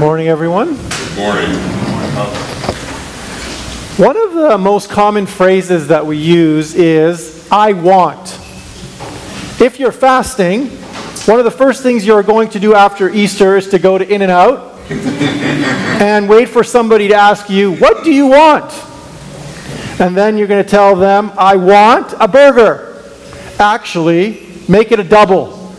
morning, everyone. Good morning. One of the most common phrases that we use is, I want. If you're fasting, one of the first things you're going to do after Easter is to go to In N Out and wait for somebody to ask you, What do you want? And then you're going to tell them, I want a burger. Actually, make it a double.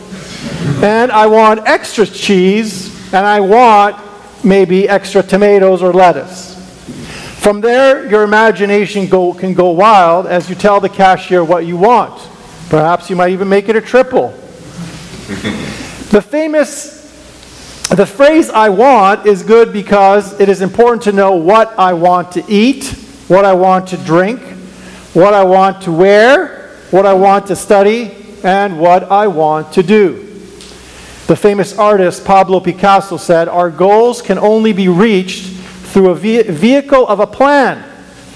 And I want extra cheese, and I want maybe extra tomatoes or lettuce. From there, your imagination go, can go wild as you tell the cashier what you want. Perhaps you might even make it a triple. the famous, the phrase I want is good because it is important to know what I want to eat, what I want to drink, what I want to wear, what I want to study, and what I want to do. The famous artist Pablo Picasso said, Our goals can only be reached through a vehicle of a plan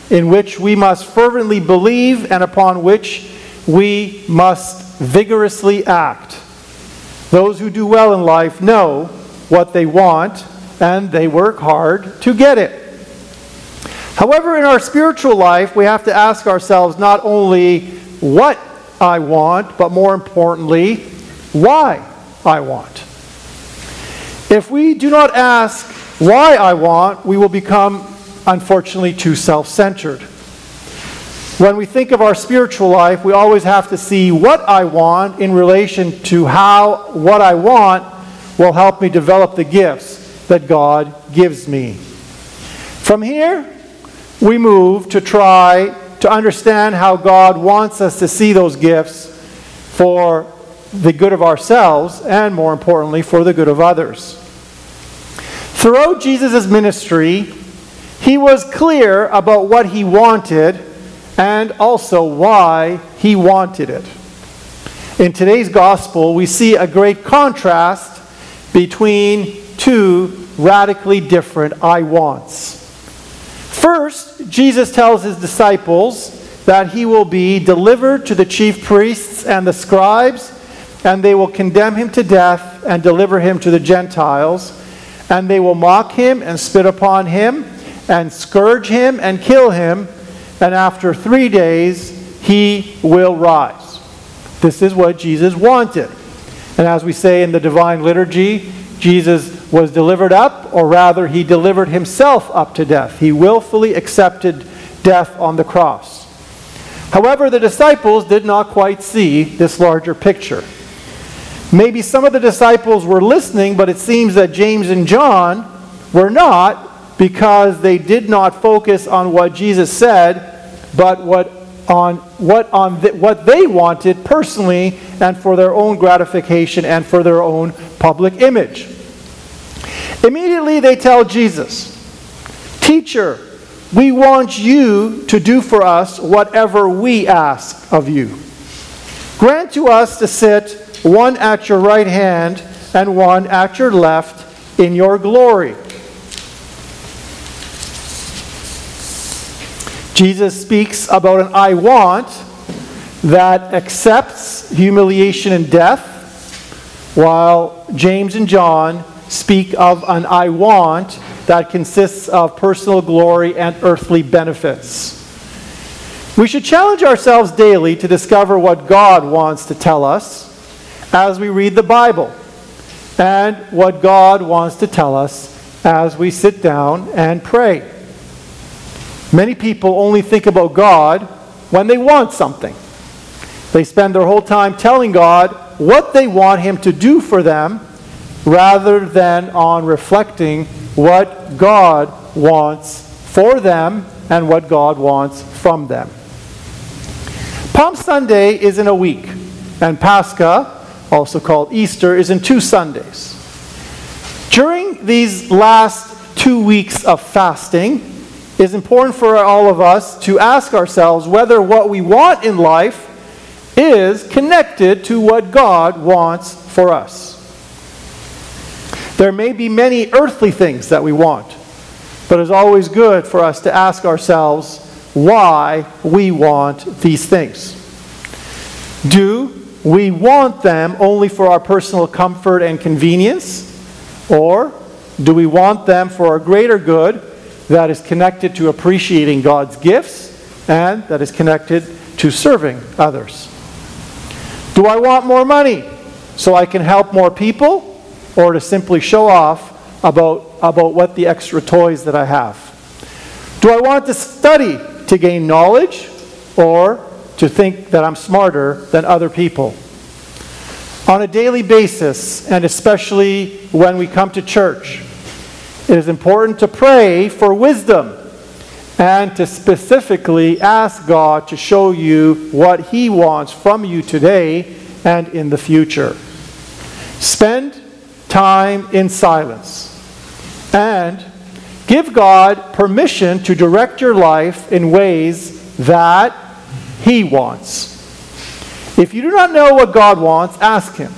in which we must fervently believe and upon which we must vigorously act. Those who do well in life know what they want and they work hard to get it. However, in our spiritual life, we have to ask ourselves not only what I want, but more importantly, why I want. If we do not ask why I want, we will become, unfortunately, too self centered. When we think of our spiritual life, we always have to see what I want in relation to how what I want will help me develop the gifts that God gives me. From here, we move to try to understand how God wants us to see those gifts for the good of ourselves and, more importantly, for the good of others. Throughout Jesus' ministry, he was clear about what he wanted and also why he wanted it. In today's gospel, we see a great contrast between two radically different I wants. First, Jesus tells his disciples that he will be delivered to the chief priests and the scribes and they will condemn him to death and deliver him to the Gentiles. And they will mock him and spit upon him and scourge him and kill him. And after three days, he will rise. This is what Jesus wanted. And as we say in the divine liturgy, Jesus was delivered up, or rather, he delivered himself up to death. He willfully accepted death on the cross. However, the disciples did not quite see this larger picture. Maybe some of the disciples were listening, but it seems that James and John were not because they did not focus on what Jesus said, but what on what on the, what they wanted personally and for their own gratification and for their own public image. Immediately they tell Jesus, "Teacher, we want you to do for us whatever we ask of you. Grant to us to sit one at your right hand and one at your left in your glory. Jesus speaks about an I want that accepts humiliation and death, while James and John speak of an I want that consists of personal glory and earthly benefits. We should challenge ourselves daily to discover what God wants to tell us as we read the Bible and what God wants to tell us as we sit down and pray. Many people only think about God when they want something. They spend their whole time telling God what they want Him to do for them rather than on reflecting what God wants for them and what God wants from them. Palm Sunday is in a week, and Pascha also called Easter, is in two Sundays. During these last two weeks of fasting, it is important for all of us to ask ourselves whether what we want in life is connected to what God wants for us. There may be many earthly things that we want, but it's always good for us to ask ourselves why we want these things. Do we want them only for our personal comfort and convenience? Or Do we want them for a greater good that is connected to appreciating God's gifts and that is connected to serving others? Do I want more money so I can help more people or to simply show off about, about what the extra toys that I have? Do I want to study to gain knowledge or to think that I'm smarter than other people? On a daily basis, and especially when we come to church, it is important to pray for wisdom and to specifically ask God to show you what He wants from you today and in the future. Spend time in silence and give God permission to direct your life in ways that He wants. If you do not know what God wants, ask Him.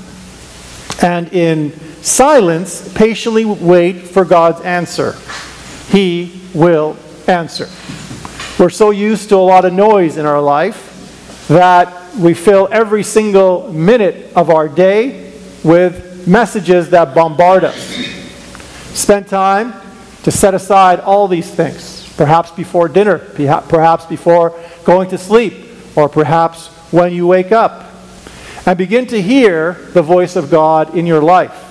And in silence, patiently wait for God's answer. He will answer. We're so used to a lot of noise in our life that we fill every single minute of our day with messages that bombard us. Spend time to set aside all these things, perhaps before dinner, perhaps before going to sleep, or perhaps when you wake up. And begin to hear the voice of God in your life.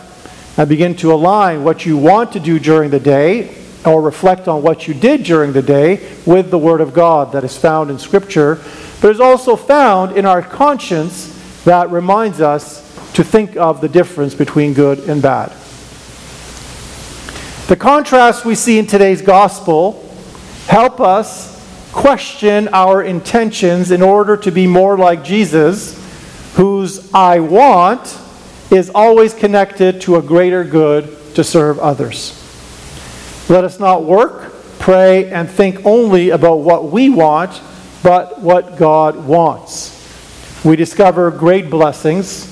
And begin to align what you want to do during the day or reflect on what you did during the day with the Word of God that is found in Scripture, but is also found in our conscience that reminds us to think of the difference between good and bad. The contrast we see in today's gospel help us question our intentions in order to be more like Jesus, whose I want is always connected to a greater good to serve others. Let us not work, pray, and think only about what we want, but what God wants. We discover great blessings,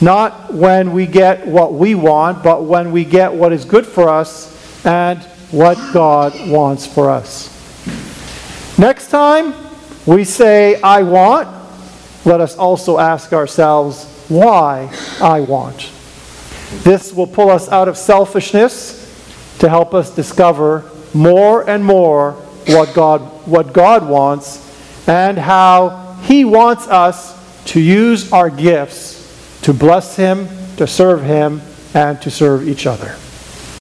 not when we get what we want, but when we get what is good for us and what God wants for us. Next time we say, I want, let us also ask ourselves, why I want. This will pull us out of selfishness to help us discover more and more what God, what God wants and how He wants us to use our gifts to bless Him, to serve Him, and to serve each other.